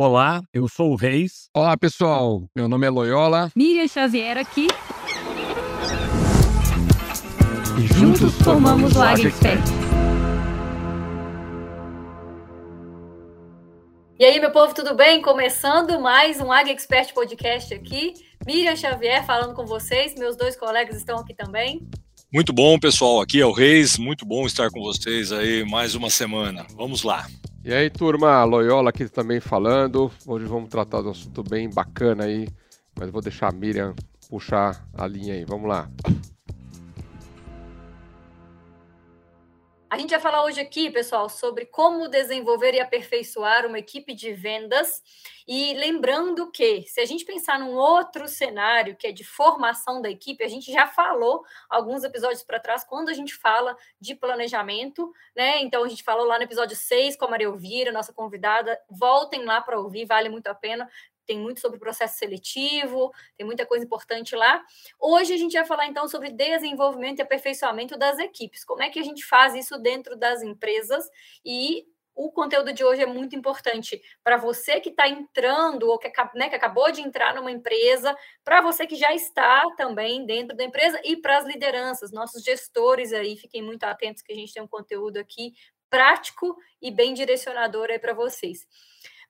Olá, eu sou o Reis. Olá, pessoal. Meu nome é Loyola. Miriam Xavier aqui. E Juntos formamos o Expert. E aí, meu povo, tudo bem? Começando mais um Águia Expert Podcast aqui. Miriam Xavier falando com vocês. Meus dois colegas estão aqui também. Muito bom, pessoal. Aqui é o Reis. Muito bom estar com vocês aí mais uma semana. Vamos lá. E aí, turma, Loyola aqui também falando. Hoje vamos tratar de um assunto bem bacana aí, mas vou deixar a Miriam puxar a linha aí. Vamos lá. A gente vai falar hoje aqui, pessoal, sobre como desenvolver e aperfeiçoar uma equipe de vendas. E lembrando que, se a gente pensar num outro cenário, que é de formação da equipe, a gente já falou alguns episódios para trás, quando a gente fala de planejamento, né? Então, a gente falou lá no episódio 6 com a Maria Elvira, nossa convidada. Voltem lá para ouvir, vale muito a pena tem muito sobre processo seletivo, tem muita coisa importante lá. Hoje a gente vai falar então sobre desenvolvimento e aperfeiçoamento das equipes. Como é que a gente faz isso dentro das empresas e o conteúdo de hoje é muito importante para você que está entrando ou que, né, que, acabou de entrar numa empresa, para você que já está também dentro da empresa e para as lideranças, nossos gestores aí, fiquem muito atentos que a gente tem um conteúdo aqui prático e bem direcionador aí para vocês.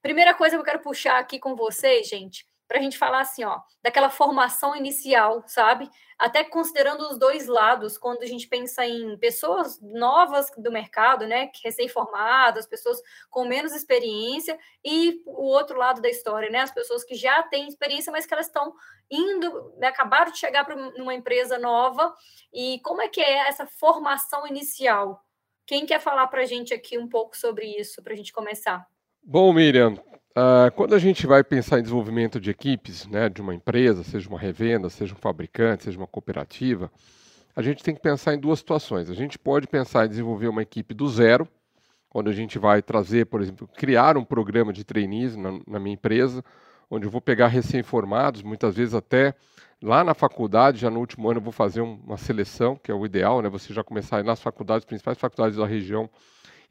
Primeira coisa que eu quero puxar aqui com vocês, gente, para a gente falar assim, ó, daquela formação inicial, sabe? Até considerando os dois lados, quando a gente pensa em pessoas novas do mercado, né, recém-formadas, pessoas com menos experiência, e o outro lado da história, né, as pessoas que já têm experiência, mas que elas estão indo, né, acabaram de chegar para uma empresa nova, e como é que é essa formação inicial? Quem quer falar para a gente aqui um pouco sobre isso, para a gente começar? Bom, Miriam, uh, quando a gente vai pensar em desenvolvimento de equipes, né, de uma empresa, seja uma revenda, seja um fabricante, seja uma cooperativa, a gente tem que pensar em duas situações. A gente pode pensar em desenvolver uma equipe do zero, onde a gente vai trazer, por exemplo, criar um programa de trainees na, na minha empresa, onde eu vou pegar recém-formados, muitas vezes até lá na faculdade, já no último ano eu vou fazer uma seleção, que é o ideal, né? Você já começar nas faculdades, principais faculdades da região,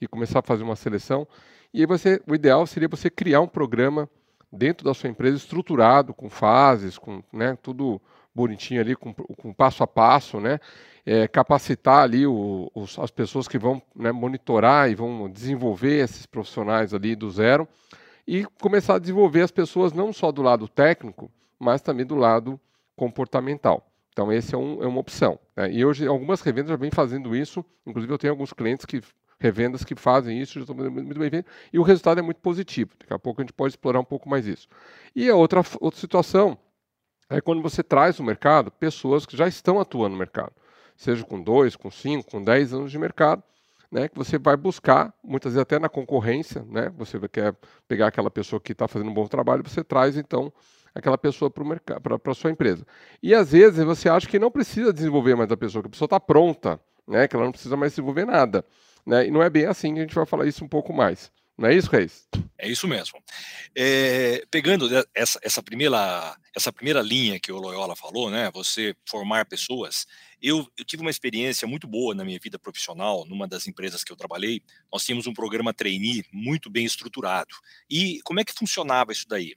e começar a fazer uma seleção. E aí você, o ideal seria você criar um programa dentro da sua empresa estruturado, com fases, com né, tudo bonitinho ali, com, com passo a passo, né? É, capacitar ali o, os, as pessoas que vão né, monitorar e vão desenvolver esses profissionais ali do zero e começar a desenvolver as pessoas não só do lado técnico, mas também do lado comportamental. Então, esse é, um, é uma opção. Né? E hoje, algumas revendas já vêm fazendo isso. Inclusive, eu tenho alguns clientes que revendas que fazem isso, já estão muito bem feito, e o resultado é muito positivo. Daqui a pouco a gente pode explorar um pouco mais isso. E a outra, outra situação é quando você traz no mercado pessoas que já estão atuando no mercado, seja com dois, com cinco, com dez anos de mercado, né, que você vai buscar, muitas vezes até na concorrência, né, você quer pegar aquela pessoa que está fazendo um bom trabalho, você traz então aquela pessoa para a sua empresa. E às vezes você acha que não precisa desenvolver mais a pessoa, que a pessoa está pronta, né, que ela não precisa mais desenvolver nada. Né? E não é bem assim, a gente vai falar isso um pouco mais. Não é isso, Reis? É isso mesmo. É, pegando essa, essa, primeira, essa primeira linha que o Loyola falou, né? Você formar pessoas. Eu, eu, tive uma experiência muito boa na minha vida profissional, numa das empresas que eu trabalhei. Nós tínhamos um programa trainee muito bem estruturado. E como é que funcionava isso daí?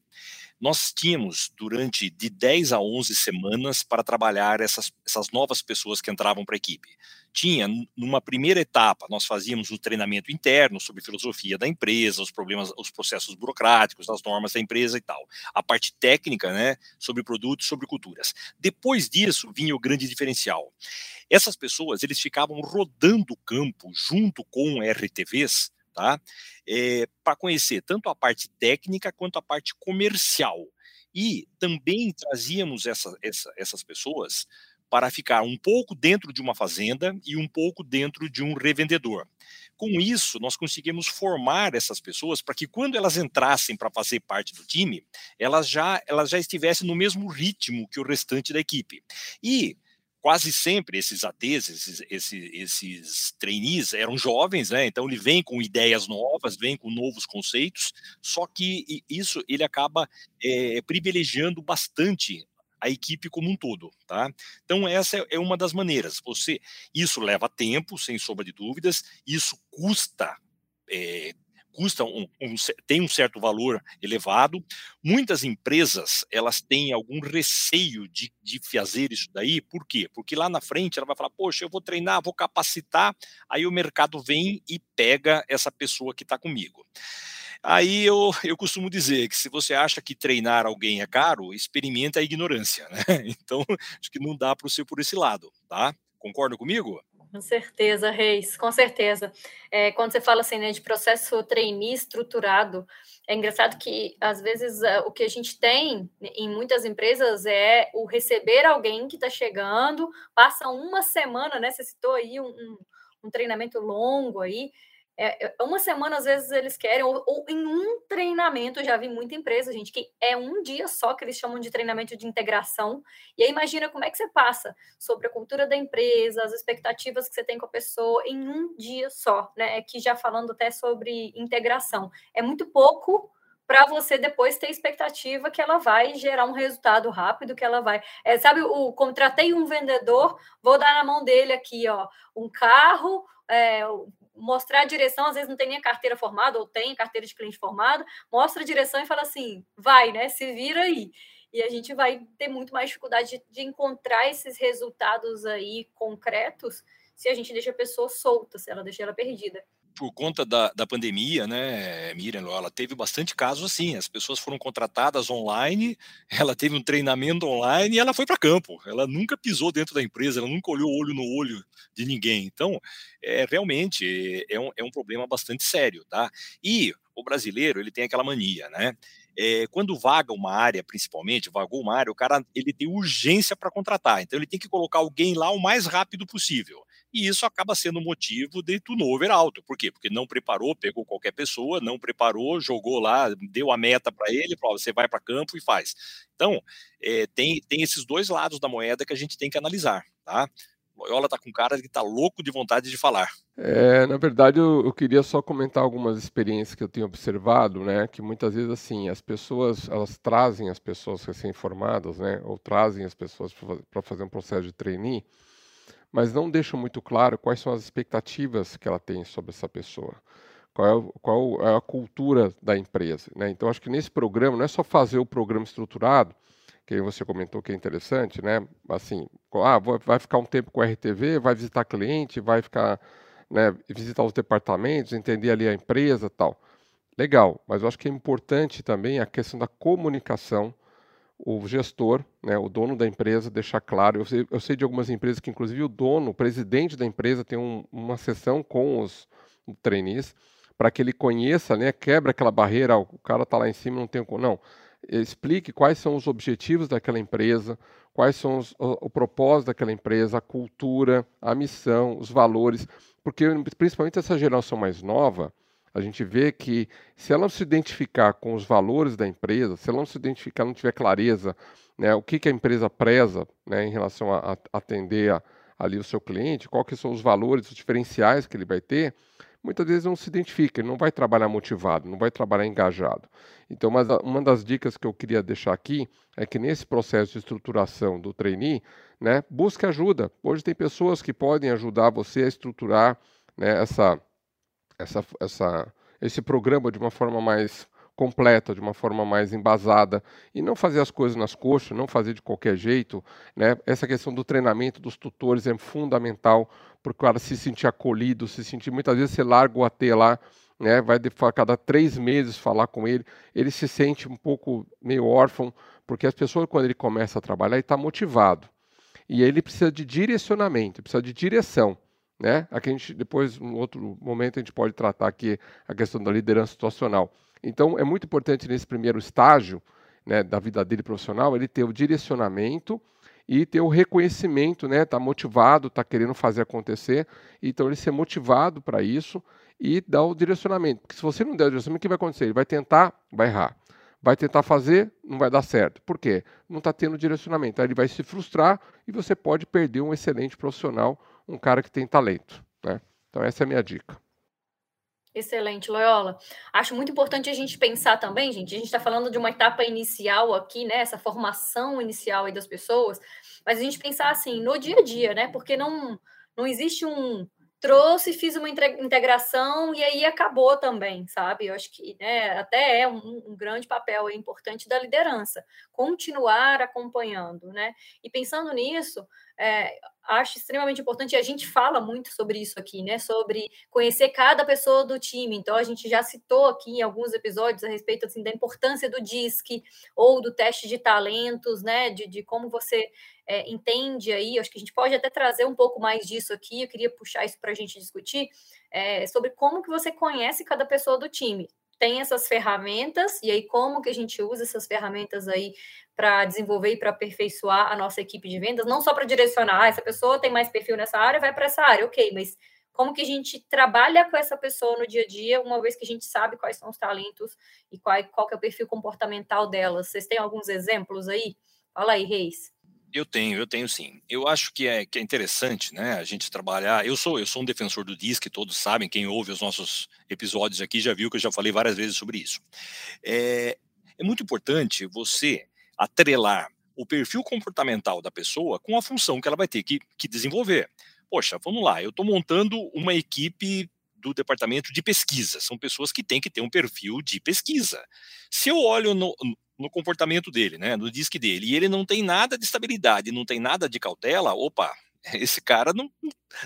Nós tínhamos durante de 10 a 11 semanas para trabalhar essas, essas novas pessoas que entravam para a equipe. Tinha, numa primeira etapa, nós fazíamos um treinamento interno sobre filosofia da empresa, os problemas, os processos burocráticos, as normas da empresa e tal. A parte técnica, né, sobre produtos, sobre culturas. Depois disso, vinha o grande diferencial. Essas pessoas, eles ficavam rodando o campo junto com RTVs, tá? É, para conhecer tanto a parte técnica quanto a parte comercial. E também trazíamos essa, essa, essas pessoas para ficar um pouco dentro de uma fazenda e um pouco dentro de um revendedor. Com isso, nós conseguimos formar essas pessoas para que quando elas entrassem para fazer parte do time, elas já, elas já estivessem no mesmo ritmo que o restante da equipe. E quase sempre esses ATs, esses, esses, esses trainees eram jovens, né? Então ele vem com ideias novas, vem com novos conceitos, só que isso ele acaba é, privilegiando bastante a equipe como um todo, tá? Então essa é uma das maneiras. Você, isso leva tempo, sem sombra de dúvidas. Isso custa é, custa um, um, tem um certo valor elevado. Muitas empresas elas têm algum receio de, de fazer isso daí, por quê? Porque lá na frente ela vai falar, poxa, eu vou treinar, vou capacitar, aí o mercado vem e pega essa pessoa que está comigo. Aí eu, eu costumo dizer que se você acha que treinar alguém é caro, experimenta a ignorância, né? Então, acho que não dá para ser por esse lado, tá? Concorda comigo? Com certeza, Reis, com certeza. É, quando você fala assim, né, de processo trainee estruturado, é engraçado que, às vezes, uh, o que a gente tem em muitas empresas é o receber alguém que está chegando, passa uma semana, né? Você citou aí um, um, um treinamento longo aí, é, é, uma semana, às vezes, eles querem, ou, ou, em um treinamento, já vi muita empresa, gente, que é um dia só que eles chamam de treinamento de integração. E aí imagina como é que você passa sobre a cultura da empresa, as expectativas que você tem com a pessoa em um dia só, né? Aqui já falando até sobre integração. É muito pouco para você depois ter expectativa que ela vai gerar um resultado rápido, que ela vai. É, sabe, o contratei um vendedor, vou dar na mão dele aqui, ó, um carro, é, mostrar a direção, às vezes não tem nem a carteira formada, ou tem carteira de cliente formada, mostra a direção e fala assim, vai, né? Se vira aí. E a gente vai ter muito mais dificuldade de, de encontrar esses resultados aí concretos se a gente deixa a pessoa solta, se ela deixa ela perdida por conta da, da pandemia, né, Miriam, ela teve bastante casos assim. As pessoas foram contratadas online, ela teve um treinamento online e ela foi para campo. Ela nunca pisou dentro da empresa, ela nunca olhou olho no olho de ninguém. Então, é realmente é um, é um problema bastante sério, tá? E o brasileiro ele tem aquela mania, né? É, quando vaga uma área, principalmente, vagou uma área, o cara ele tem urgência para contratar, então ele tem que colocar alguém lá o mais rápido possível e isso acaba sendo motivo de turnover alto. Por quê? Porque não preparou, pegou qualquer pessoa, não preparou, jogou lá, deu a meta para ele, falou, você vai para campo e faz. Então, é, tem, tem esses dois lados da moeda que a gente tem que analisar, tá? Loyola tá com cara que tá louco de vontade de falar. É, na verdade, eu, eu, queria só comentar algumas experiências que eu tenho observado, né? Que muitas vezes, assim, as pessoas, elas trazem as pessoas recém-formadas, né? Ou trazem as pessoas para fazer um processo de trainee, mas não deixam muito claro quais são as expectativas que ela tem sobre essa pessoa. Qual é, qual é a cultura da empresa. Né? Então, acho que nesse programa, não é só fazer o programa estruturado, que você comentou que é interessante, né? Assim, ah, vai ficar um tempo com a RTV, vai visitar cliente, vai ficar, né, visitar os departamentos, entender ali a empresa tal. Legal, mas eu acho que é importante também a questão da comunicação o gestor, né, o dono da empresa, deixar claro. Eu sei, eu sei, de algumas empresas que, inclusive, o dono, o presidente da empresa, tem um, uma sessão com os trainees para que ele conheça, né, quebra aquela barreira. O cara está lá em cima, não tem como. Não. Explique quais são os objetivos daquela empresa, quais são os, o, o propósito daquela empresa, a cultura, a missão, os valores, porque principalmente essa geração mais nova, a gente vê que se ela não se identificar com os valores da empresa, se ela não se identificar, não tiver clareza, né, o que, que a empresa preza né, em relação a, a atender a, ali o seu cliente, quais são os valores, os diferenciais que ele vai ter, muitas vezes não se identifica, ele não vai trabalhar motivado, não vai trabalhar engajado. Então, mas uma das dicas que eu queria deixar aqui é que nesse processo de estruturação do trainee, né, busque ajuda. Hoje tem pessoas que podem ajudar você a estruturar né, essa essa, essa, esse programa de uma forma mais completa, de uma forma mais embasada e não fazer as coisas nas coxas, não fazer de qualquer jeito, né? Essa questão do treinamento dos tutores é fundamental para o cara se sentir acolhido, se sentir muitas vezes você larga o AT lá, né? Vai a cada três meses falar com ele, ele se sente um pouco meio órfão, porque as pessoas quando ele começa a trabalhar ele está motivado e ele precisa de direcionamento, precisa de direção. Né? Aqui a gente, depois, em outro momento, a gente pode tratar aqui a questão da liderança situacional. Então, é muito importante nesse primeiro estágio né, da vida dele profissional, ele ter o direcionamento e ter o reconhecimento, né? Tá motivado, tá querendo fazer acontecer, então ele ser motivado para isso e dar o direcionamento. Porque se você não der o direcionamento, o que vai acontecer? Ele vai tentar, vai errar. Vai tentar fazer, não vai dar certo. Por quê? Não está tendo direcionamento. Aí ele vai se frustrar e você pode perder um excelente profissional um cara que tem talento. Né? Então, essa é a minha dica. Excelente, Loyola. Acho muito importante a gente pensar também, gente. A gente está falando de uma etapa inicial aqui, né? Essa formação inicial aí das pessoas, mas a gente pensar assim no dia a dia, né? Porque não, não existe um trouxe, fiz uma integração e aí acabou também, sabe? Eu acho que né, até é um, um grande papel importante da liderança, continuar acompanhando, né? E pensando nisso, é, acho extremamente importante, e a gente fala muito sobre isso aqui, né? Sobre conhecer cada pessoa do time. Então, a gente já citou aqui em alguns episódios a respeito assim, da importância do DISC ou do teste de talentos, né? De, de como você é, entende aí. Acho que a gente pode até trazer um pouco mais disso aqui. Eu queria puxar isso para a gente discutir é, sobre como que você conhece cada pessoa do time tem essas ferramentas, e aí como que a gente usa essas ferramentas aí para desenvolver e para aperfeiçoar a nossa equipe de vendas, não só para direcionar, ah, essa pessoa tem mais perfil nessa área, vai para essa área, ok, mas como que a gente trabalha com essa pessoa no dia a dia, uma vez que a gente sabe quais são os talentos e qual, qual que é o perfil comportamental delas. Vocês têm alguns exemplos aí? Fala aí, Reis. Eu tenho, eu tenho sim. Eu acho que é, que é interessante, né, a gente trabalhar. Eu sou, eu sou um defensor do DISC, todos sabem, quem ouve os nossos episódios aqui já viu que eu já falei várias vezes sobre isso. É, é muito importante você atrelar o perfil comportamental da pessoa com a função que ela vai ter que, que desenvolver. Poxa, vamos lá, eu estou montando uma equipe do departamento de pesquisa. São pessoas que têm que ter um perfil de pesquisa. Se eu olho no, no comportamento dele, né, no disque dele, e ele não tem nada de estabilidade, não tem nada de cautela, opa, esse cara não,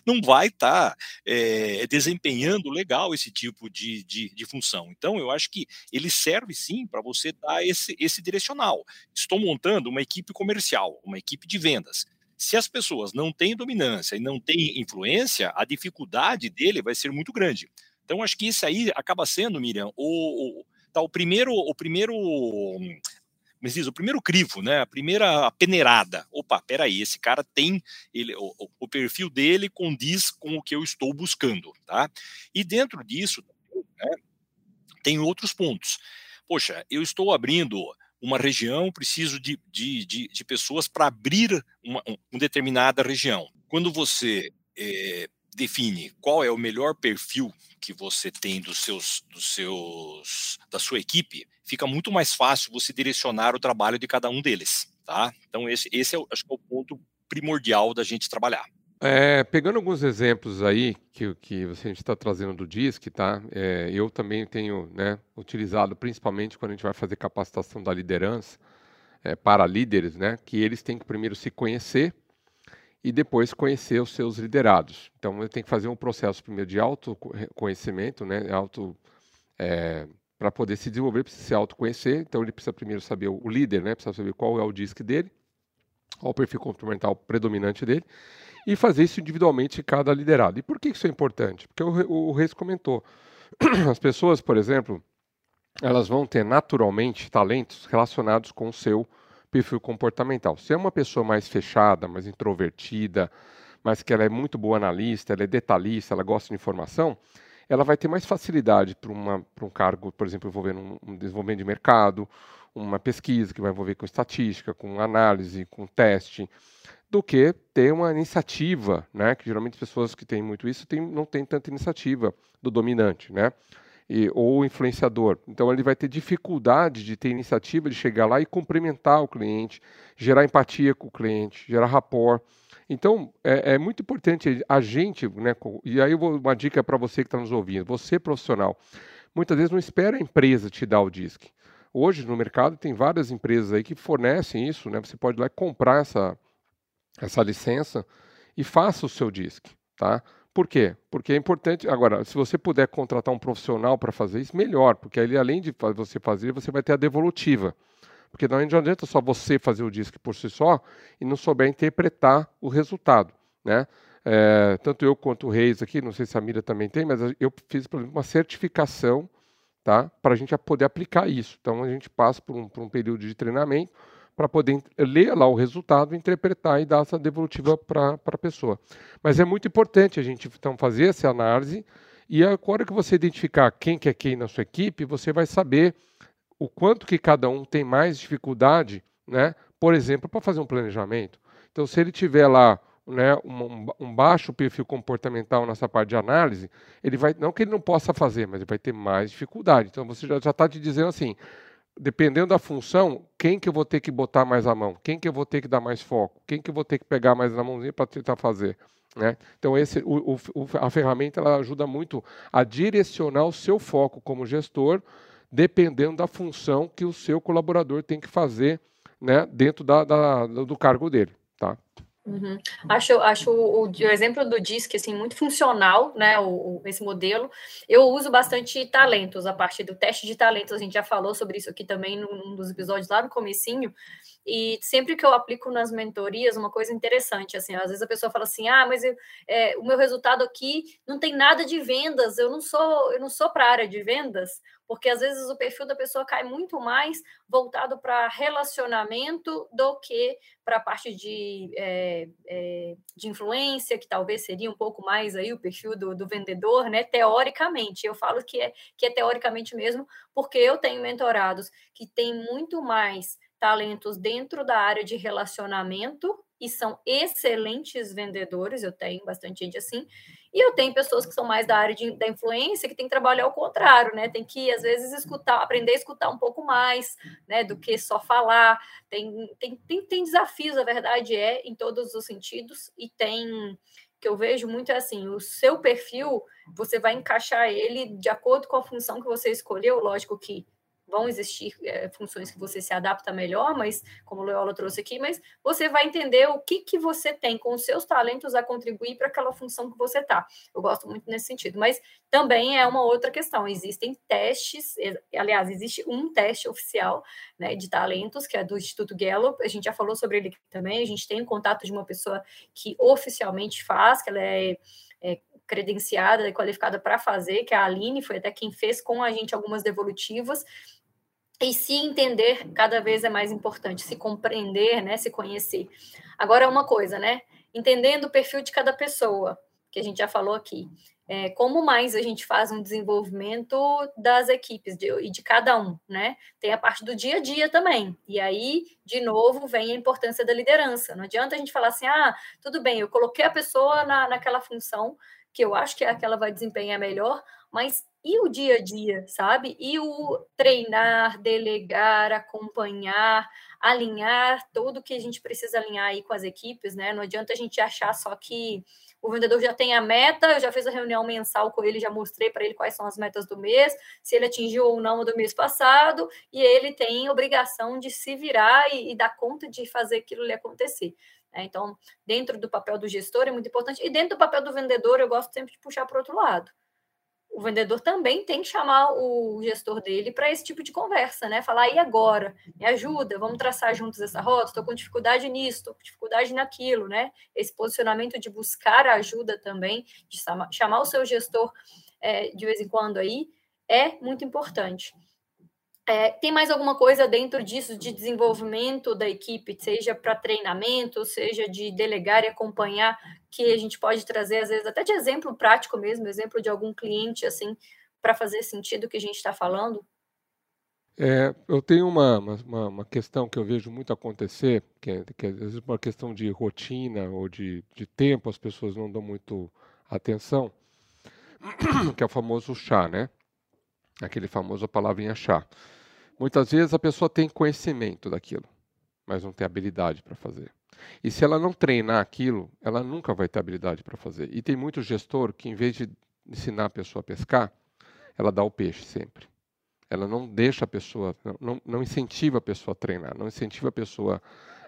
não vai estar tá, é, desempenhando legal esse tipo de, de, de, função. Então, eu acho que ele serve sim para você dar esse, esse direcional. Estou montando uma equipe comercial, uma equipe de vendas. Se as pessoas não têm dominância e não têm influência, a dificuldade dele vai ser muito grande. Então, acho que isso aí acaba sendo, Miriam, o, o tá o primeiro, o primeiro, me diz, o primeiro crivo, né? A primeira peneirada. Opa, peraí, esse cara tem ele, o, o, perfil dele condiz com o que eu estou buscando, tá? E dentro disso né, tem outros pontos. Poxa, eu estou abrindo uma região, preciso de, de, de, de pessoas para abrir uma, uma, determinada região. Quando você é, define qual é o melhor perfil que você tem dos seus, dos seus, da sua equipe, fica muito mais fácil você direcionar o trabalho de cada um deles, tá? Então esse, esse é, acho que é o ponto primordial da gente trabalhar. É, pegando alguns exemplos aí que, que você, a gente está trazendo do DISC, tá? É, eu também tenho né, utilizado, principalmente quando a gente vai fazer capacitação da liderança, é, para líderes, né? Que eles têm que primeiro se conhecer, e depois conhecer os seus liderados. Então, ele tem que fazer um processo primeiro de autoconhecimento, né, auto, é, para poder se desenvolver, precisa se autoconhecer. Então, ele precisa primeiro saber, o líder né, precisa saber qual é o DISC dele, qual o perfil comportamental predominante dele, e fazer isso individualmente cada liderado. E por que isso é importante? Porque o, o Reis comentou, as pessoas, por exemplo, elas vão ter naturalmente talentos relacionados com o seu perfil comportamental. Se é uma pessoa mais fechada, mais introvertida, mas que ela é muito boa analista, ela é detalhista, ela gosta de informação, ela vai ter mais facilidade para um cargo, por exemplo, envolvendo um, um desenvolvimento de mercado, uma pesquisa que vai envolver com estatística, com análise, com teste, do que ter uma iniciativa, né? Que geralmente pessoas que têm muito isso não têm tanta iniciativa do dominante, né? e, ou influenciador. Então ele vai ter dificuldade de ter iniciativa de chegar lá e cumprimentar o cliente, gerar empatia com o cliente, gerar rapport. Então é, é muito importante a gente, né, e aí eu vou uma dica para você que está nos ouvindo, você profissional, muitas vezes não espera a empresa te dar o disque. Hoje no mercado tem várias empresas aí que fornecem isso, né? Você pode ir lá comprar essa, essa licença e faça o seu disque, tá? Por quê? Porque é importante. Agora, se você puder contratar um profissional para fazer isso, melhor, porque aí, além de você fazer, você vai ter a devolutiva. Porque não adianta só você fazer o disco por si só e não souber interpretar o resultado. Né? É, tanto eu quanto o Reis aqui, não sei se a Mira também tem, mas eu fiz, por exemplo, uma certificação tá? para a gente poder aplicar isso. Então, a gente passa por um, por um período de treinamento para poder ler lá o resultado, interpretar e dar essa devolutiva para a pessoa. Mas é muito importante a gente então fazer essa análise e a hora que você identificar quem que é quem na sua equipe, você vai saber o quanto que cada um tem mais dificuldade, né? Por exemplo, para fazer um planejamento. Então, se ele tiver lá né, um, um, baixo perfil comportamental nessa parte de análise, ele vai não que ele não possa fazer, mas ele vai ter mais dificuldade. Então, você já está te dizendo assim, dependendo da função, quem que eu vou ter que botar mais a mão? Quem que eu vou ter que dar mais foco? Quem que eu vou ter que pegar mais na mãozinha para tentar fazer? Né? Então, esse, o, o, a ferramenta ela ajuda muito a direcionar o seu foco como gestor, dependendo da função que o seu colaborador tem que fazer né, dentro da, da, do cargo dele. Tá? Uhum. Acho, acho o, o, exemplo do DISC assim, muito funcional, né? O, o, esse modelo. Eu uso bastante talentos, a partir do teste de talentos, a gente já falou sobre isso aqui também num dos episódios lá no comecinho. E sempre que eu aplico nas mentorias, uma coisa interessante, assim, às vezes a pessoa fala assim, ah, mas eu, é, o meu resultado aqui não tem nada de vendas, eu não sou, eu não sou para a área de vendas, porque às vezes o perfil da pessoa cai muito mais voltado para relacionamento do que para a parte de, é, é, de influência, que talvez seria um pouco mais aí o perfil do, do vendedor, né? Teoricamente, eu falo que é, que é teoricamente mesmo, porque eu tenho mentorados que têm muito mais talentos dentro da área de relacionamento e são excelentes vendedores, eu tenho bastante gente assim, e eu tenho pessoas que são mais da área de, da influência, que tem que trabalhar ao contrário, né? Tem que, às vezes, escutar, aprender a escutar um pouco mais, né? Do que só falar. Tem, tem, tem, tem desafios, a verdade é, em todos os sentidos, e tem que eu vejo muito é assim, o seu perfil, você vai encaixar ele de acordo com a função que você escolheu, lógico que vão existir é, funções que você se adapta melhor, mas como o Leola trouxe aqui, mas você vai entender o que, que você tem com os seus talentos a contribuir para aquela função que você está. Eu gosto muito nesse sentido, mas também é uma outra questão. Existem testes, aliás, existe um teste oficial né, de talentos, que é do Instituto Gallup, a gente já falou sobre ele também, a gente tem o contato de uma pessoa que oficialmente faz, que ela é, é credenciada e qualificada para fazer, que é a Aline, foi até quem fez com a gente algumas devolutivas, e se entender cada vez é mais importante, se compreender, né, se conhecer. Agora, uma coisa, né, entendendo o perfil de cada pessoa, que a gente já falou aqui, é, como mais a gente faz um desenvolvimento das equipes de, e de cada um, né? Tem a parte do dia a dia também. E aí, de novo, vem a importância da liderança. Não adianta a gente falar assim, ah, tudo bem, eu coloquei a pessoa na, naquela função que eu acho que é a que ela vai desempenhar melhor, mas e o dia a dia, sabe? E o treinar, delegar, acompanhar, alinhar tudo que a gente precisa alinhar aí com as equipes, né? Não adianta a gente achar só que o vendedor já tem a meta, eu já fiz a reunião mensal com ele, já mostrei para ele quais são as metas do mês, se ele atingiu ou não do mês passado, e ele tem obrigação de se virar e, e dar conta de fazer aquilo ali acontecer. Né? Então, dentro do papel do gestor é muito importante, e dentro do papel do vendedor, eu gosto sempre de puxar para o outro lado o vendedor também tem que chamar o gestor dele para esse tipo de conversa, né? Falar, e agora? Me ajuda, vamos traçar juntos essa rota? Estou com dificuldade nisso, estou com dificuldade naquilo, né? Esse posicionamento de buscar ajuda também, de chamar o seu gestor é, de vez em quando aí, é muito importante. É, tem mais alguma coisa dentro disso de desenvolvimento da equipe, seja para treinamento, seja de delegar e acompanhar, que a gente pode trazer, às vezes, até de exemplo prático mesmo, exemplo de algum cliente, assim, para fazer sentido o que a gente está falando? É, eu tenho uma, uma, uma, questão que eu vejo muito acontecer, que é, que é uma questão de rotina ou de, de tempo, as pessoas não dão muito atenção, que é o famoso chá, né? Aquele famoso palavrinha chá. Muitas vezes a pessoa tem conhecimento daquilo, mas não tem habilidade para fazer. E se ela não treinar aquilo, ela nunca vai ter habilidade para fazer. E tem muito gestor que, em vez de ensinar a pessoa a pescar, ela dá o peixe sempre. Ela não deixa a pessoa, não, não incentiva a pessoa a treinar, não incentiva a pessoa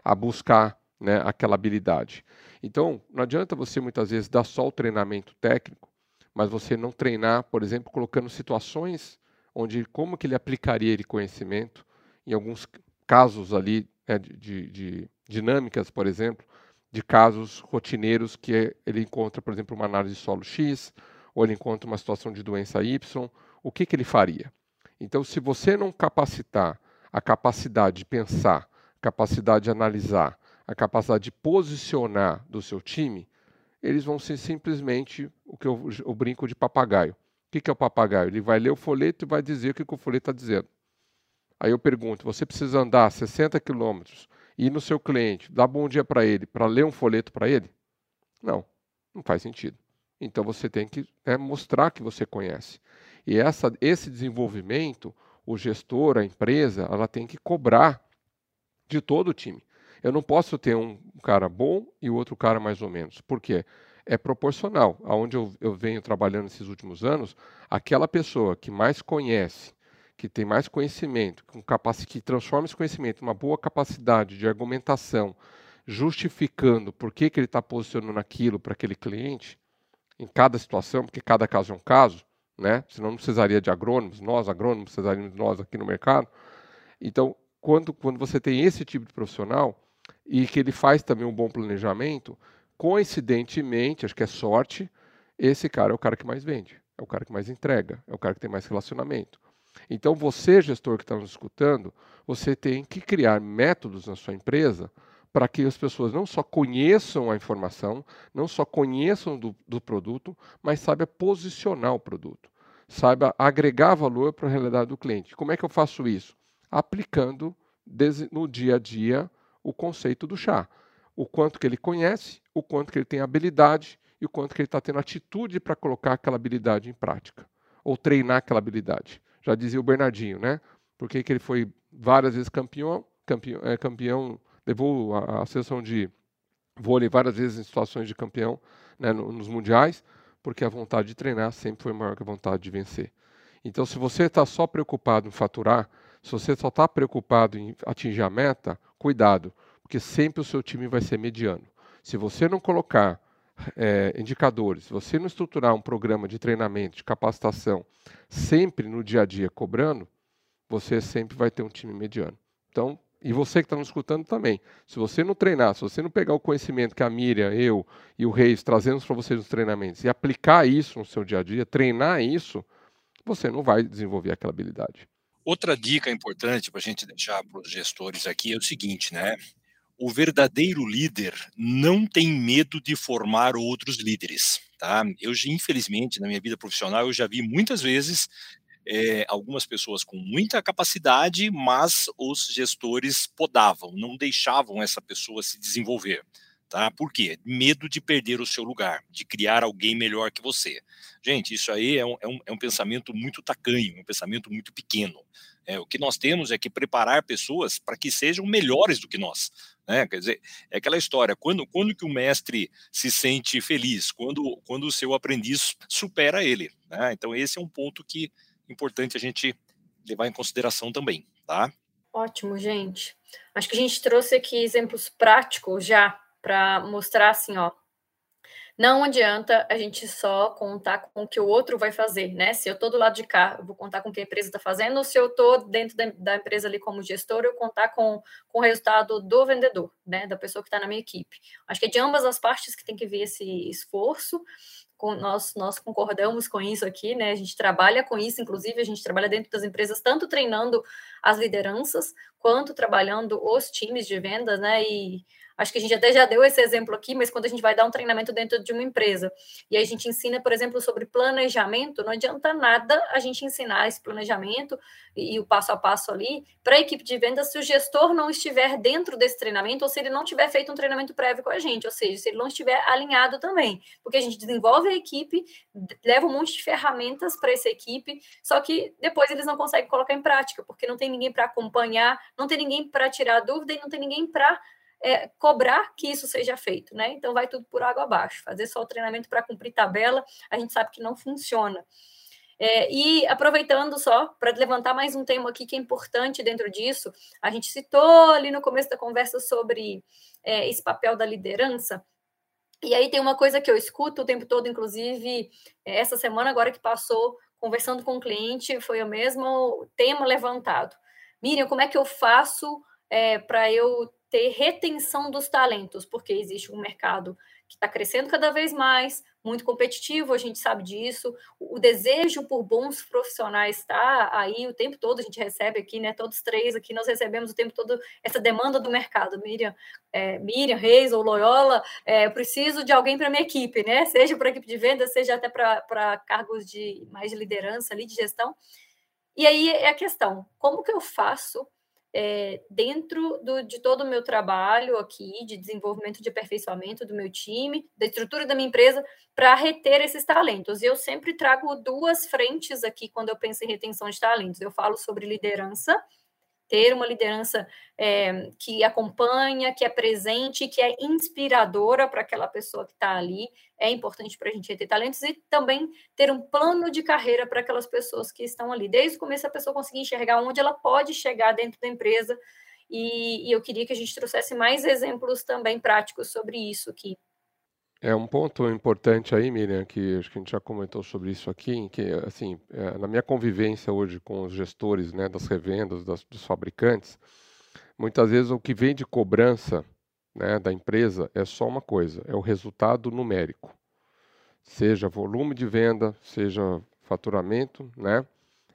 a buscar né, aquela habilidade. Então, não adianta você muitas vezes dar só o treinamento técnico, mas você não treinar, por exemplo, colocando situações onde como que ele aplicaria esse conhecimento em alguns casos ali né, de, de, de, dinâmicas, por exemplo, de casos rotineiros que ele encontra, por exemplo, uma análise de solo X, ou ele encontra uma situação de doença Y, o que, que ele faria? Então, se você não capacitar a capacidade de pensar, capacidade de analisar, a capacidade de posicionar do seu time, eles vão ser simplesmente o que eu, eu brinco de papagaio que, que é o papagaio? Ele vai ler o folheto e vai dizer o que, o folheto está dizendo. Aí eu pergunto: você precisa andar 60 quilômetros, ir no seu cliente, dar bom dia para ele, para ler um folheto para ele? Não, não faz sentido. Então você tem que é, mostrar que você conhece. E essa, esse desenvolvimento, o gestor, a empresa, ela tem que cobrar de todo o time. Eu não posso ter um cara bom e o outro cara mais ou menos. Por quê? É proporcional. Aonde eu, eu venho trabalhando esses últimos anos, aquela pessoa que mais conhece, que tem mais conhecimento, com capac... que transforma esse conhecimento uma boa capacidade de argumentação, justificando por que, que ele está posicionando aquilo para aquele cliente, em cada situação, porque cada caso é um caso, né? senão não precisaria de agrônomos, nós agrônomos precisaríamos nós aqui no mercado. Então, quando, quando você tem esse tipo de profissional e que ele faz também um bom planejamento, coincidentemente, acho que é sorte, esse cara é o cara que mais vende, é o cara que mais entrega, é o cara que tem mais relacionamento. Então, você, gestor que está nos escutando, você tem que criar métodos na sua empresa para que as pessoas não só conheçam a informação, não só conheçam do, do produto, mas saiba posicionar o produto, saiba agregar valor para a realidade do cliente. Como é que eu faço isso? Aplicando no dia a dia o conceito do chá. O quanto que ele conhece, o quanto que ele tem habilidade e o quanto que ele está tendo atitude para colocar aquela habilidade em prática, ou treinar aquela habilidade. Já dizia o Bernardinho, né? Porque que ele foi várias vezes campeão, campeão, é, campeão levou a, a seleção de vôlei várias vezes em situações de campeão né, nos mundiais, porque a vontade de treinar sempre foi maior que a vontade de vencer. Então, se você está só preocupado em faturar, se você só está preocupado em atingir a meta, cuidado, porque sempre o seu time vai ser mediano. Se você não colocar é, indicadores, se você não estruturar um programa de treinamento, de capacitação, sempre no dia a dia cobrando, você sempre vai ter um time mediano. Então, e você que está nos escutando também. Se você não treinar, se você não pegar o conhecimento que a Miriam, eu e o Reis trazemos para vocês nos treinamentos e aplicar isso no seu dia a dia, treinar isso, você não vai desenvolver aquela habilidade. Outra dica importante para a gente deixar para os gestores aqui é o seguinte, né? O verdadeiro líder não tem medo de formar outros líderes, tá? Eu, infelizmente, na minha vida profissional, eu já vi muitas vezes é, algumas pessoas com muita capacidade, mas os gestores podavam, não deixavam essa pessoa se desenvolver. Tá? Por quê? Medo de perder o seu lugar, de criar alguém melhor que você. Gente, isso aí é um, é um, é um pensamento muito tacanho, um pensamento muito pequeno. É, o que nós temos é que preparar pessoas para que sejam melhores do que nós. Né? Quer dizer, é aquela história, quando, quando que o mestre se sente feliz? Quando, quando o seu aprendiz supera ele. Né? Então, esse é um ponto que importante a gente levar em consideração também, tá? Ótimo, gente. Acho que a gente trouxe aqui exemplos práticos já para mostrar assim, ó. Não adianta a gente só contar com o que o outro vai fazer, né? Se eu estou do lado de cá, eu vou contar com o que a empresa está fazendo, ou se eu estou dentro da, empresa ali como gestor, eu contar com, com o resultado do vendedor, né? Da pessoa que está na minha equipe. Acho que é de ambas as partes que tem que vir esse esforço com, nós, nós concordamos com isso aqui, né? A gente trabalha com isso, inclusive, a gente trabalha dentro das empresas, tanto treinando as lideranças, quanto trabalhando os times de vendas, né? E Acho que a gente até já deu esse exemplo aqui, mas quando a gente vai dar um treinamento dentro de uma empresa e a gente ensina, por exemplo, sobre planejamento, não adianta nada a gente ensinar esse planejamento e, e o passo a passo ali para a equipe de vendas se o gestor não estiver dentro desse treinamento ou se ele não tiver feito um treinamento prévio com a gente, ou seja, se ele não estiver alinhado também, porque a gente desenvolve a equipe, leva um monte de ferramentas para essa equipe, só que depois eles não conseguem colocar em prática, porque não tem ninguém para acompanhar, não tem ninguém para tirar dúvida e não tem ninguém para é, cobrar que isso seja feito, né? Então vai tudo por água abaixo. Fazer só o treinamento para cumprir tabela, a gente sabe que não funciona. É, e aproveitando só para levantar mais um tema aqui que é importante dentro disso, a gente citou ali no começo da conversa sobre é, esse papel da liderança. E aí tem uma coisa que eu escuto o tempo todo, inclusive é, essa semana agora que passou, conversando com o um cliente, foi o mesmo tema levantado. Miriam, como é que eu faço é, para eu ter retenção dos talentos, porque existe um mercado que está crescendo cada vez mais, muito competitivo, a gente sabe disso. O, desejo por bons profissionais está aí o tempo todo, a gente recebe aqui, né? Todos três aqui, nós recebemos o tempo todo essa demanda do mercado. Miriam, é, Miriam Reis ou Loyola, é, preciso de alguém para minha equipe, né? Seja para equipe de venda, seja até para cargos de mais de liderança ali, de gestão. E aí é a questão: como que eu faço é, dentro do, de todo o meu trabalho aqui, de desenvolvimento de aperfeiçoamento do meu time, da estrutura da minha empresa, para reter esses talentos. E eu sempre trago duas frentes aqui quando eu penso em retenção de talentos. Eu falo sobre liderança ter uma liderança é, que acompanha, que é presente, que é inspiradora para aquela pessoa que está ali, é importante para a gente ter talentos e também ter um plano de carreira para aquelas pessoas que estão ali. Desde o começo, a pessoa conseguir enxergar onde ela pode chegar dentro da empresa. E, e eu queria que a gente trouxesse mais exemplos também práticos sobre isso aqui. É um ponto importante aí, Miriam, que acho que a gente já comentou sobre isso aqui, que assim, é, na minha convivência hoje com os gestores, né, das revendas, das, dos fabricantes, muitas vezes o que vem de cobrança, né, da empresa é só uma coisa, é o resultado numérico, seja volume de venda, seja faturamento, né,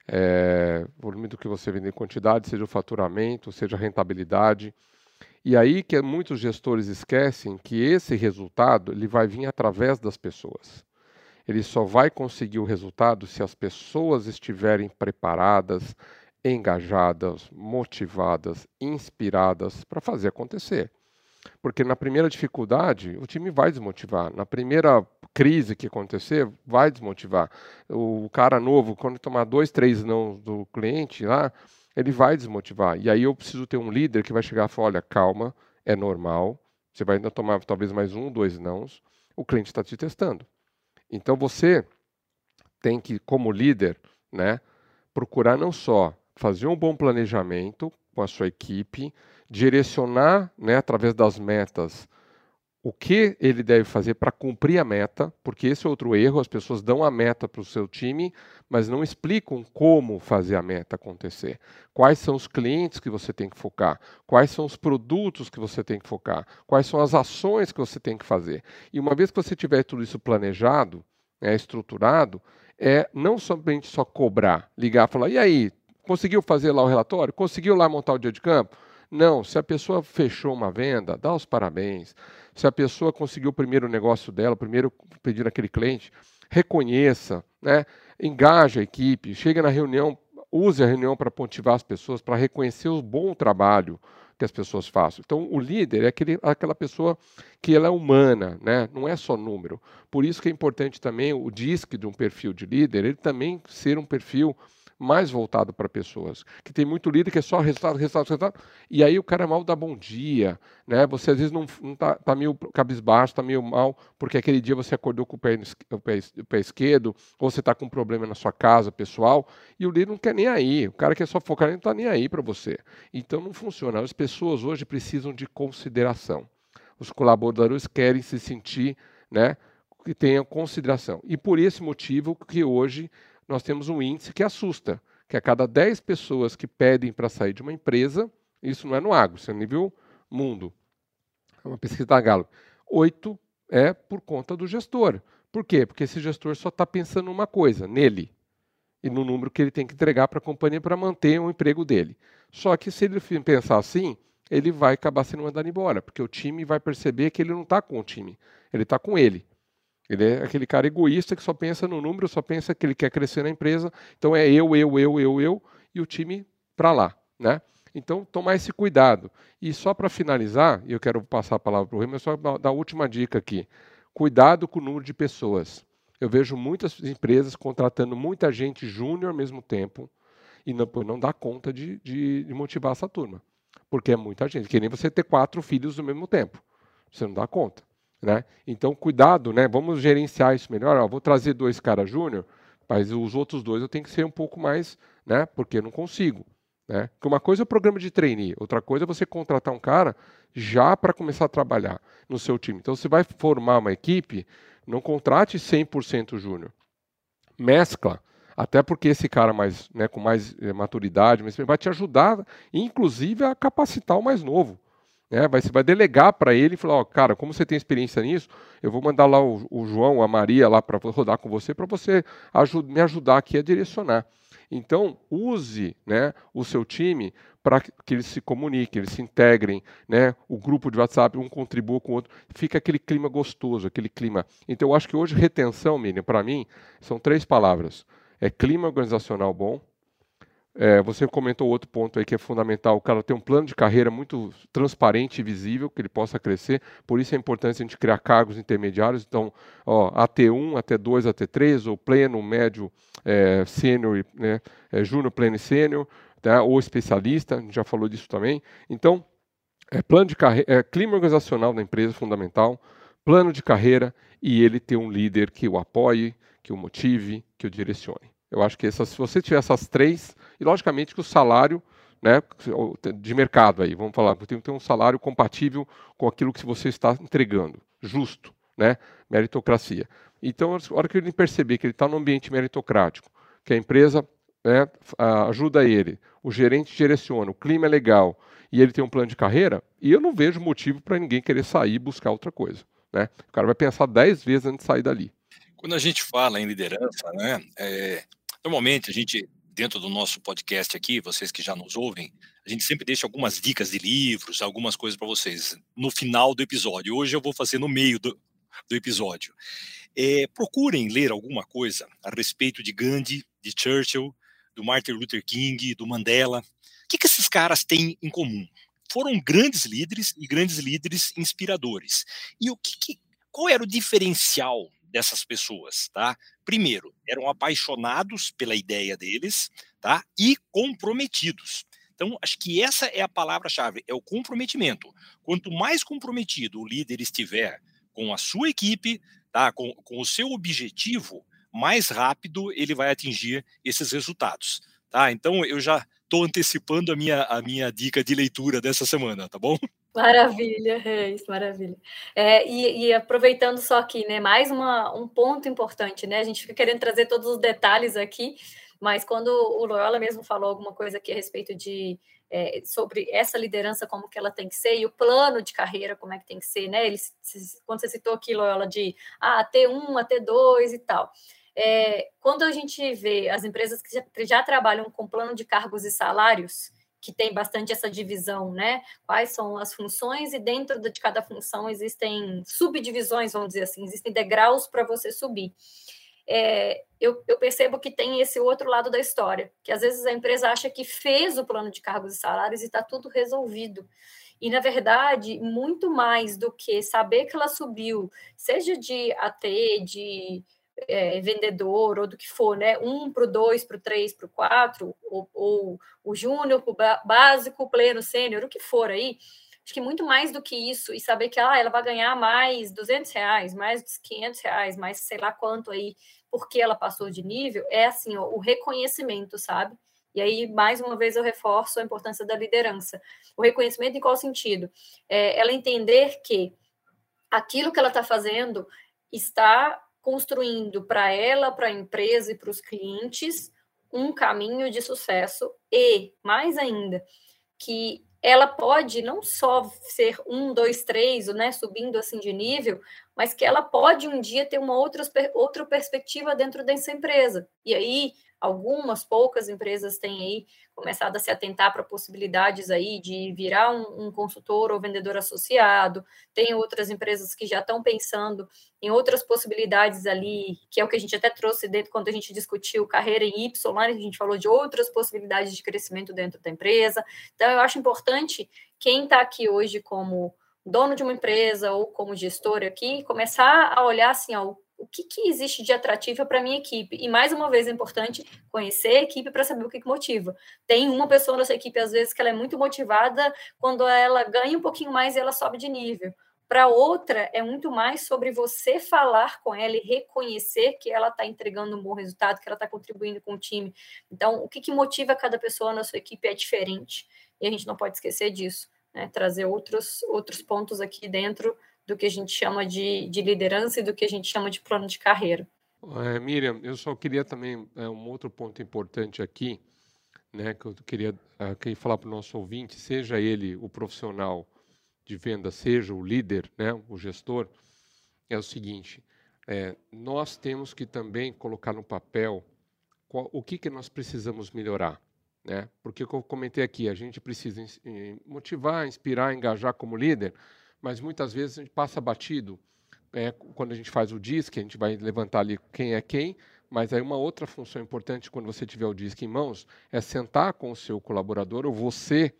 é, volume do que você vende em quantidade, seja o faturamento, seja a rentabilidade. E aí que muitos gestores esquecem que esse resultado ele vai vir através das pessoas. Ele só vai conseguir o resultado se as pessoas estiverem preparadas, engajadas, motivadas, inspiradas para fazer acontecer. Porque na primeira dificuldade, o time vai desmotivar. Na primeira crise que acontecer, vai desmotivar. O cara novo, quando tomar dois, três não do cliente lá, ele vai desmotivar. E aí eu preciso ter um líder que vai chegar e falar: olha, calma, é normal. Você vai ainda tomar talvez mais um, dois nãos. O cliente está te testando. Então você tem que, como líder, né, procurar não só fazer um bom planejamento com a sua equipe, direcionar, né, através das metas, o que ele deve fazer para cumprir a meta, porque esse é outro erro, as pessoas dão a meta para o seu time, mas não explicam como fazer a meta acontecer. Quais são os clientes que você tem que focar, quais são os produtos que você tem que focar, quais são as ações que você tem que fazer. E uma vez que você tiver tudo isso planejado, né, estruturado, é não somente só cobrar, ligar e falar, e aí, conseguiu fazer lá o relatório? Conseguiu lá montar o dia de campo? Não, se a pessoa fechou uma venda, dá os parabéns. Se a pessoa conseguiu o primeiro negócio dela, primeiro pedido daquele cliente, reconheça, né? engaje a equipe, chega na reunião, use a reunião para motivar as pessoas, para reconhecer o bom trabalho que as pessoas façam. Então, o líder é aquele, aquela pessoa que ela é humana, né? não é só número. Por isso que é importante também o DISC de um perfil de líder, ele também ser um perfil mais voltado para pessoas. Que tem muito líder que é só resultado, resultado, resultado. E aí o cara mal dá bom dia, né? Você às vezes não, tá, tá meio cabisbaixo, tá meio mal, porque aquele dia você acordou com o pé, o pé, o pé esquerdo, ou você está com um problema na sua casa pessoal, e o líder não quer nem aí. O cara quer só focar, não está nem aí para você. Então não funciona. As pessoas hoje precisam de consideração. Os colaboradores querem se sentir, né? Que tenham consideração. E por esse motivo que hoje nós temos um índice que assusta, que a cada 10 pessoas que pedem para sair de uma empresa, isso não é no agro, isso é nível mundo, é uma pesquisa da Gallup, 8 é por conta do gestor. Por quê? Porque esse gestor só está pensando numa coisa, nele, e no número que ele tem que entregar para a companhia para manter o emprego dele. Só que se ele pensar assim, ele vai acabar sendo mandado embora, porque o time vai perceber que ele não está com o time, ele está com ele. Ele é aquele cara egoísta que só pensa no número, só pensa que ele quer crescer na empresa. Então é eu, eu, eu, eu, eu e o time para lá, né? Então, tomar esse cuidado. E só para finalizar, eu quero passar a palavra para o Rui, mas só dar a última dica aqui. Cuidado com o número de pessoas. Eu vejo muitas empresas contratando muita gente júnior ao mesmo tempo e não, não dá conta de, de, de, motivar essa turma. Porque é muita gente. Que nem você ter quatro filhos ao mesmo tempo. Você não dá conta. Né? Então, cuidado, né? vamos gerenciar isso melhor. Ó, vou trazer dois caras júnior, mas os outros dois eu tenho que ser um pouco mais, né? porque eu não consigo. Né? Porque uma coisa é o programa de trainee, outra coisa é você contratar um cara já para começar a trabalhar no seu time. Então, você vai formar uma equipe, não contrate 100% júnior. Mescla. Até porque esse cara mais, né, com mais eh, maturidade vai te ajudar, inclusive, a capacitar o mais novo. Né? Vai, você vai delegar para ele e falar, ó, cara, como você tem experiência nisso, eu vou mandar lá o, o João, a Maria lá para rodar com você, para você me ajudar aqui a direcionar. Então, use né, o seu time para que eles se comuniquem, eles se integrem, né? o grupo de WhatsApp, um contribua com o outro, fica aquele clima gostoso, aquele clima. Então, eu acho que hoje retenção, Miriam, para mim, são três palavras. É clima organizacional bom, É, você comentou outro ponto aí que é fundamental, o cara ter um plano de carreira muito transparente e visível, que ele possa crescer, por isso é importante a gente criar cargos intermediários, então, ó, AT1, AT2, AT3, ou pleno, médio, é, sênior, né, é, júnior, pleno e sênior, tá, ou especialista, a gente já falou disso também. Então, é, plano de carreira, é, clima organizacional da empresa fundamental, plano de carreira e ele ter um líder que o apoie, que o motive, que o direcione. Eu acho que essas, se você tiver essas três, e logicamente que o salário né, de mercado aí, vamos falar, tem que ter um salário compatível com aquilo que você está entregando, justo, né, meritocracia. Então, a hora que ele perceber que ele está num ambiente meritocrático, que a empresa né, ajuda ele, o gerente direciona, o clima é legal e ele tem um plano de carreira, e eu não vejo motivo para ninguém querer sair e buscar outra coisa. Né? O cara vai pensar dez vezes antes de sair dali. Quando a gente fala em liderança, né, é, Normalmente, a gente, dentro do nosso podcast aqui, vocês que já nos ouvem, a gente sempre deixa algumas dicas de livros, algumas coisas para vocês no final do episódio. Hoje eu vou fazer no meio do, do episódio. É, procurem ler alguma coisa a respeito de Gandhi, de Churchill, do Martin Luther King, do Mandela. O que, que esses caras têm em comum? Foram grandes líderes e grandes líderes inspiradores. E o que, que qual era o diferencial dessas pessoas, tá? Primeiro, eram apaixonados pela ideia deles, tá? E comprometidos. Então, acho que essa é a palavra-chave, é o comprometimento. Quanto mais comprometido o líder estiver com a sua equipe, tá? Com, com o seu objetivo, mais rápido ele vai atingir esses resultados, tá? Então, eu já estou antecipando a minha, a minha dica de leitura dessa semana, tá bom? Maravilha, é isso, maravilha. É, e, e, aproveitando só aqui, né, mais uma, um ponto importante, né? A gente fica querendo trazer todos os detalhes aqui, mas quando o Loyola mesmo falou alguma coisa aqui a respeito de é, sobre essa liderança, como que ela tem que ser, e o plano de carreira, como é que tem que ser, né? Ele, quando você citou aqui, Loyola, de ah, T1, T2 e tal. É, quando a gente vê as empresas que já, que já trabalham com plano de cargos e salários, que tem bastante essa divisão, né? Quais são as funções e dentro de cada função existem subdivisões, vamos dizer assim, existem degraus para você subir. É, eu, eu, percebo que tem esse outro lado da história, que às vezes a empresa acha que fez o plano de cargos e salários e está tudo resolvido. E, na verdade, muito mais do que saber que ela subiu, seja de AT, de é, vendedor ou do que for, né? Um para o dois, para o três, para o quatro, ou, ou o júnior, o básico, pleno, sênior, o que for aí. Acho que muito mais do que isso, e saber que ah, ela vai ganhar mais 200 reais, mais 500 reais, mais sei lá quanto aí, porque ela passou de nível, é assim, ó, o reconhecimento, sabe? E aí, mais uma vez, eu reforço a importância da liderança. O reconhecimento em qual sentido? É ela entender que aquilo que ela está fazendo está construindo para ela, para a empresa e para os clientes um caminho de sucesso e, mais ainda, que ela pode não só ser um, dois, três, né, subindo assim de nível, mas que ela pode um dia ter uma outra, outra perspectiva dentro dessa empresa. E aí algumas poucas empresas têm aí começado a se atentar para possibilidades aí de virar um, um, consultor ou vendedor associado. Tem outras empresas que já estão pensando em outras possibilidades ali, que é o que a gente até trouxe dentro quando a gente discutiu carreira em Y, lá a gente falou de outras possibilidades de crescimento dentro da empresa. Então, eu acho importante quem está aqui hoje como dono de uma empresa ou como gestor aqui, começar a olhar assim, ó, o que, que existe de atrativo para minha equipe. E mais uma vez é importante conhecer a equipe para saber o que, que motiva. Tem uma pessoa nessa equipe, às vezes, que ela é muito motivada quando ela ganha um pouquinho mais e ela sobe de nível. Para outra, é muito mais sobre você falar com ela e reconhecer que ela está entregando um bom resultado, que ela está contribuindo com o time. Então, o que, que motiva cada pessoa na sua equipe é diferente. E a gente não pode esquecer disso. Né? Trazer outros, outros pontos aqui dentro do que a gente chama de, de liderança e do que a gente chama de plano de carreira. É, Miriam, eu só queria também é, um outro ponto importante aqui, né, que eu queria, uh, queria falar para o nosso ouvinte, seja ele o profissional de venda, seja o líder, né, o gestor, é o seguinte: é, nós temos que também colocar no papel qual, o que, que nós precisamos melhorar. Né? Porque, como eu comentei aqui, a gente precisa motivar, inspirar, engajar como líder, mas muitas vezes a gente passa batido. É, quando a gente faz o DISC, a gente vai levantar ali quem é quem, Mas aí uma outra função importante quando você tiver o disco em mãos é sentar com o seu colaborador ou você,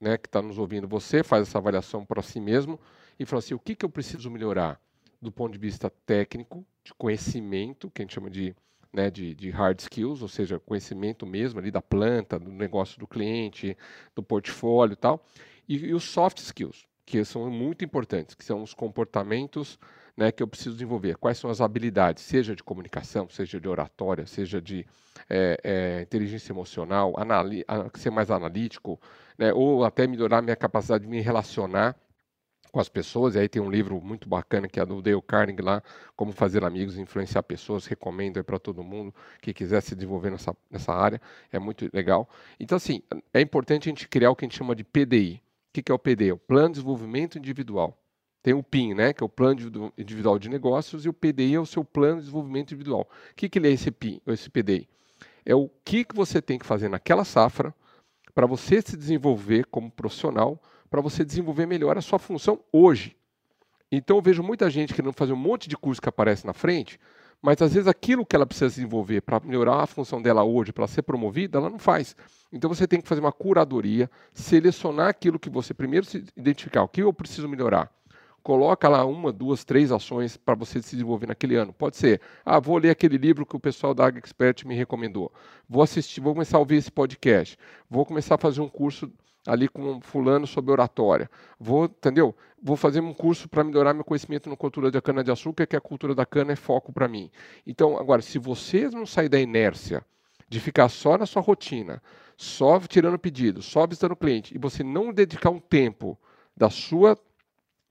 né, que está nos ouvindo, você faz essa avaliação para si mesmo e fala assim, o que, que eu preciso melhorar do ponto de vista técnico, de conhecimento, que a gente chama de, né, de, de hard skills, ou seja, conhecimento mesmo ali da planta, do negócio do cliente, do portfólio e tal, e, e os soft skills, que são muito importantes, que são os comportamentos né, que eu preciso desenvolver. Quais são as habilidades, seja de comunicação, seja de oratória, seja de é, é, inteligência emocional, ser mais analítico, né, ou até melhorar minha capacidade de me relacionar com as pessoas. E aí tem um livro muito bacana que é do Dale Carnegie lá, Como Fazer Amigos Influenciar Pessoas. Recomendo para todo mundo que quiser se desenvolver nessa, nessa área. É muito legal. Então, assim, é importante a gente criar o que a gente chama de PDI. Que, que é o PDI? O Plano de Desenvolvimento Individual. Tem o PIN, né, que é o Plano Individual de Negócios, e o PDI é o seu Plano de Desenvolvimento Individual. O que, que ele é esse PIN, esse PDI? É o que, que você tem que fazer naquela safra para você se desenvolver como profissional, para você desenvolver melhor a sua função hoje. Então eu vejo muita gente querendo fazer um monte de curso que aparece na frente, mas às vezes aquilo que ela precisa desenvolver para melhorar a função dela hoje, para ser promovida, ela não faz. Então você tem que fazer uma curadoria, selecionar aquilo que você primeiro se identificar, o que eu preciso melhorar coloca lá uma, duas, três ações para você se desenvolver naquele ano. Pode ser, ah, vou ler aquele livro que o pessoal da Expert me recomendou. Vou assistir, vou começar a ouvir esse podcast. Vou começar a fazer um curso ali com fulano sobre oratória. Vou, entendeu? Vou fazer um curso para melhorar meu conhecimento na cultura da cana de açúcar, que a cultura da cana é foco para mim. Então, agora, se vocês não sair da inércia de ficar só na sua rotina, só tirando pedido, só visitando cliente, e você não dedicar um tempo da sua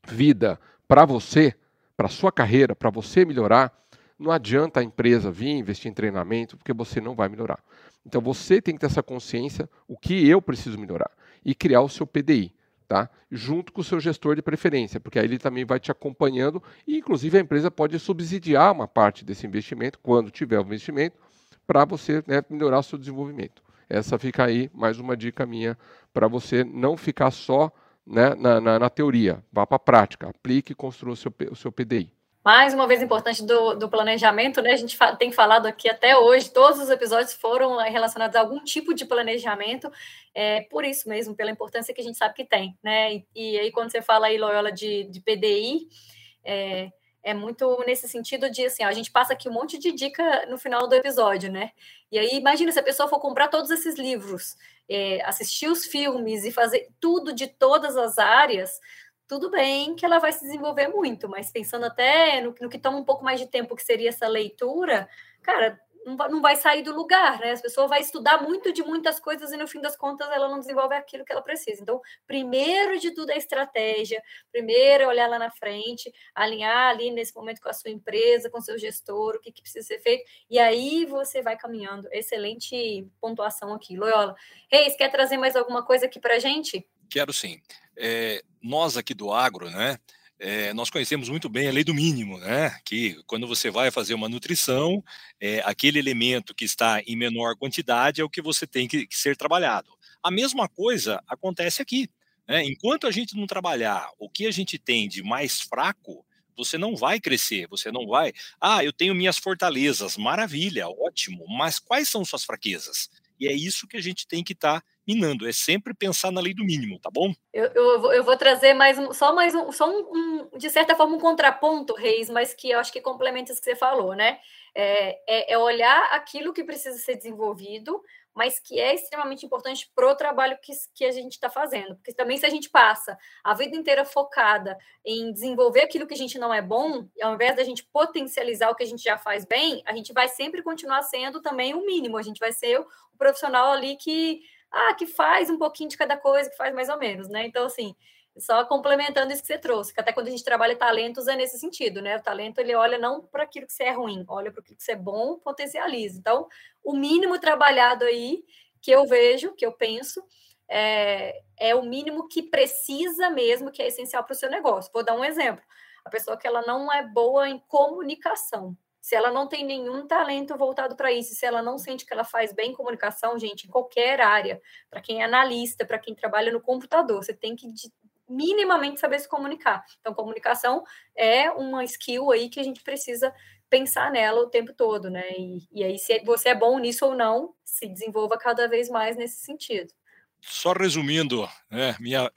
vida para você, para sua carreira, para você melhorar, não adianta a empresa vir investir em treinamento, porque você não vai melhorar. Então você tem que ter essa consciência, o que eu preciso melhorar, e criar o seu PDI, tá? Junto com o seu gestor de preferência, porque aí ele também vai te acompanhando e inclusive a empresa pode subsidiar uma parte desse investimento quando tiver o investimento para você né, melhorar o seu desenvolvimento. Essa fica aí mais uma dica minha para você não ficar só né, na, na, na teoria, vá para a prática, aplique e construa o seu, o seu PDI. Mais uma vez importante do, do planejamento, né? A gente tem falado aqui até hoje, todos os episódios foram relacionados a algum tipo de planejamento, é, por isso mesmo, pela importância que a gente sabe que tem, né? E, e aí, quando você fala aí, Loyola, de, de PDI, é, é muito nesse sentido de assim, ó, a gente passa aqui um monte de dica no final do episódio, né? E aí, imagina se a pessoa for comprar todos esses livros, é, assistir os filmes e fazer tudo de todas as áreas, tudo bem que ela vai se desenvolver muito, mas pensando até no, no que toma um pouco mais de tempo, que seria essa leitura, cara, não vai sair do lugar, né? A pessoa vai estudar muito de muitas coisas e no fim das contas ela não desenvolve aquilo que ela precisa. Então, primeiro de tudo é estratégia, primeiro é olhar lá na frente, alinhar ali nesse momento com a sua empresa, com seu gestor, o que, que precisa ser feito, e aí você vai caminhando. Excelente pontuação aqui. Loyola, Reis, quer trazer mais alguma coisa aqui para gente? Quero sim. É, nós aqui do agro, né? é, nós conhecemos muito bem a lei do mínimo, né? Que quando você vai fazer uma nutrição, é, aquele elemento que está em menor quantidade é o que você tem que, que ser trabalhado. A mesma coisa acontece aqui. Né? Enquanto a gente não trabalhar o que a gente tem de mais fraco, você não vai crescer, você não vai. Ah, eu tenho minhas fortalezas, maravilha, ótimo, mas quais são suas fraquezas? E é isso que a gente tem que estar tá minando, é sempre pensar na lei do mínimo, tá bom? Eu, eu, eu vou trazer mais um, só mais um, só um, um, de certa forma, um contraponto, Reis, mas que eu acho que complementa isso que você falou, né? É, é, é olhar aquilo que precisa ser desenvolvido, mas que é extremamente importante para o trabalho que, que a gente está fazendo. Porque também, se a gente passa a vida inteira focada em desenvolver aquilo que a gente não é bom, ao invés da gente potencializar o que a gente já faz bem, a gente vai sempre continuar sendo também o mínimo. A gente vai ser o profissional ali que ah, que faz um pouquinho de cada coisa, que faz mais ou menos, né? Então, assim, só complementando isso que você trouxe, que até quando a gente trabalha talentos é nesse sentido, né? O talento ele olha não para aquilo que você é ruim, olha para aquilo que você é bom, potencializa. Então, o mínimo trabalhado aí que eu vejo, que eu penso, é, é o mínimo que precisa mesmo, que é essencial para o seu negócio. Vou dar um exemplo. A pessoa que ela não é boa em comunicação, se ela não tem nenhum talento voltado para isso, se ela não sente que ela faz bem comunicação, gente, em qualquer área, para quem é analista, para quem trabalha no computador, você tem que minimamente saber se comunicar. Então, comunicação é uma skill aí que a gente precisa pensar nela o tempo todo, né? E, e aí, se você é bom nisso ou não, se desenvolva cada vez mais nesse sentido. Só resumindo, né, minha,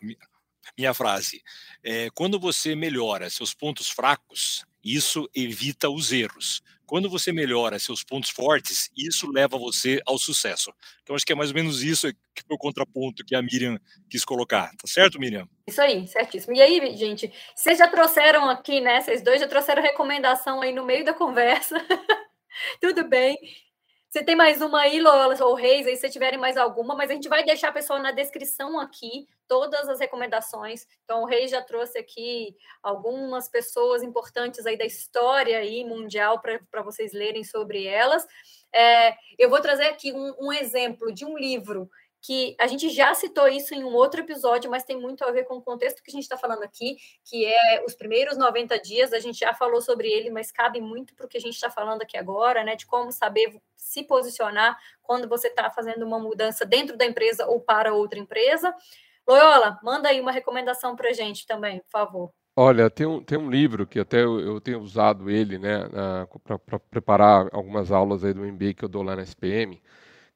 minha frase. É, quando você melhora seus pontos fracos, isso evita os erros. Quando você melhora seus pontos fortes, isso leva você ao sucesso. Então, acho que é mais ou menos isso que foi o contraponto que a Miriam quis colocar. Tá certo, Miriam? Isso aí, certíssimo. E aí, gente, vocês já trouxeram aqui, né? Vocês dois já trouxeram recomendação aí no meio da conversa. Tudo bem. Você tem mais uma aí, Lola ou Reis, aí se tiverem mais alguma, mas a gente vai deixar, pessoal, na descrição aqui todas as recomendações. Então, o Reis já trouxe aqui algumas pessoas importantes aí da história aí mundial para vocês lerem sobre elas. É, eu vou trazer aqui um, um exemplo de um livro que a gente já citou isso em um outro episódio, mas tem muito a ver com o contexto que a gente está falando aqui, que é os primeiros 90 dias. A gente já falou sobre ele, mas cabe muito para o que a gente está falando aqui agora, né? De como saber se posicionar quando você está fazendo uma mudança dentro da empresa ou para outra empresa. Loyola, manda aí uma recomendação para a gente também, por favor. Olha, tem um, tem um livro que até eu, eu tenho usado ele, né, para preparar algumas aulas aí do MBA que eu dou lá na SPM,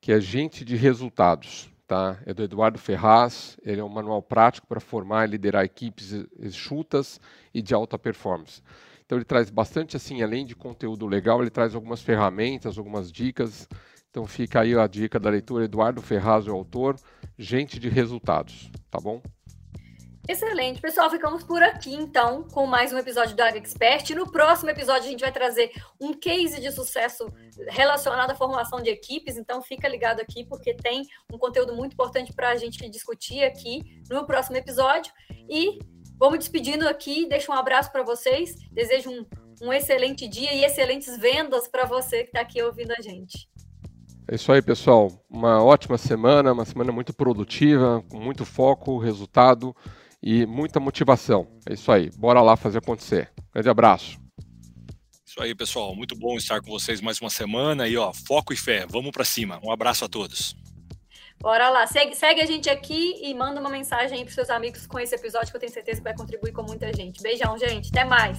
que é Gente de Resultados tá? É do Eduardo Ferraz. Ele é um manual prático para formar e liderar equipes enxutas e de alta performance. Então ele traz bastante assim, além de conteúdo legal, ele traz algumas ferramentas, algumas dicas. Então fica aí a dica da leitura Eduardo Ferraz, o autor, Gente de Resultados, tá bom? Excelente, pessoal. Ficamos por aqui então com mais um episódio do Área Expert. No próximo episódio a gente vai trazer um case de sucesso relacionado à formação de equipes. Então fica ligado aqui porque tem um conteúdo muito importante para a gente discutir aqui no próximo episódio. E vamos despedindo aqui. Deixo um abraço para vocês. Desejo um, um excelente dia e excelentes vendas para você que está aqui ouvindo a gente. É isso aí, pessoal. Uma ótima semana, uma semana muito produtiva, com muito foco, resultado e muita motivação. É isso aí. Bora lá fazer acontecer. Grande abraço. Isso aí, pessoal. Muito bom estar com vocês mais uma semana e ó, foco e fé. Vamos para cima. Um abraço a todos. Bora lá. Segue, segue a gente aqui e manda uma mensagem aí para seus amigos com esse episódio que eu tenho certeza que vai contribuir com muita gente. Beijão, gente. Até mais.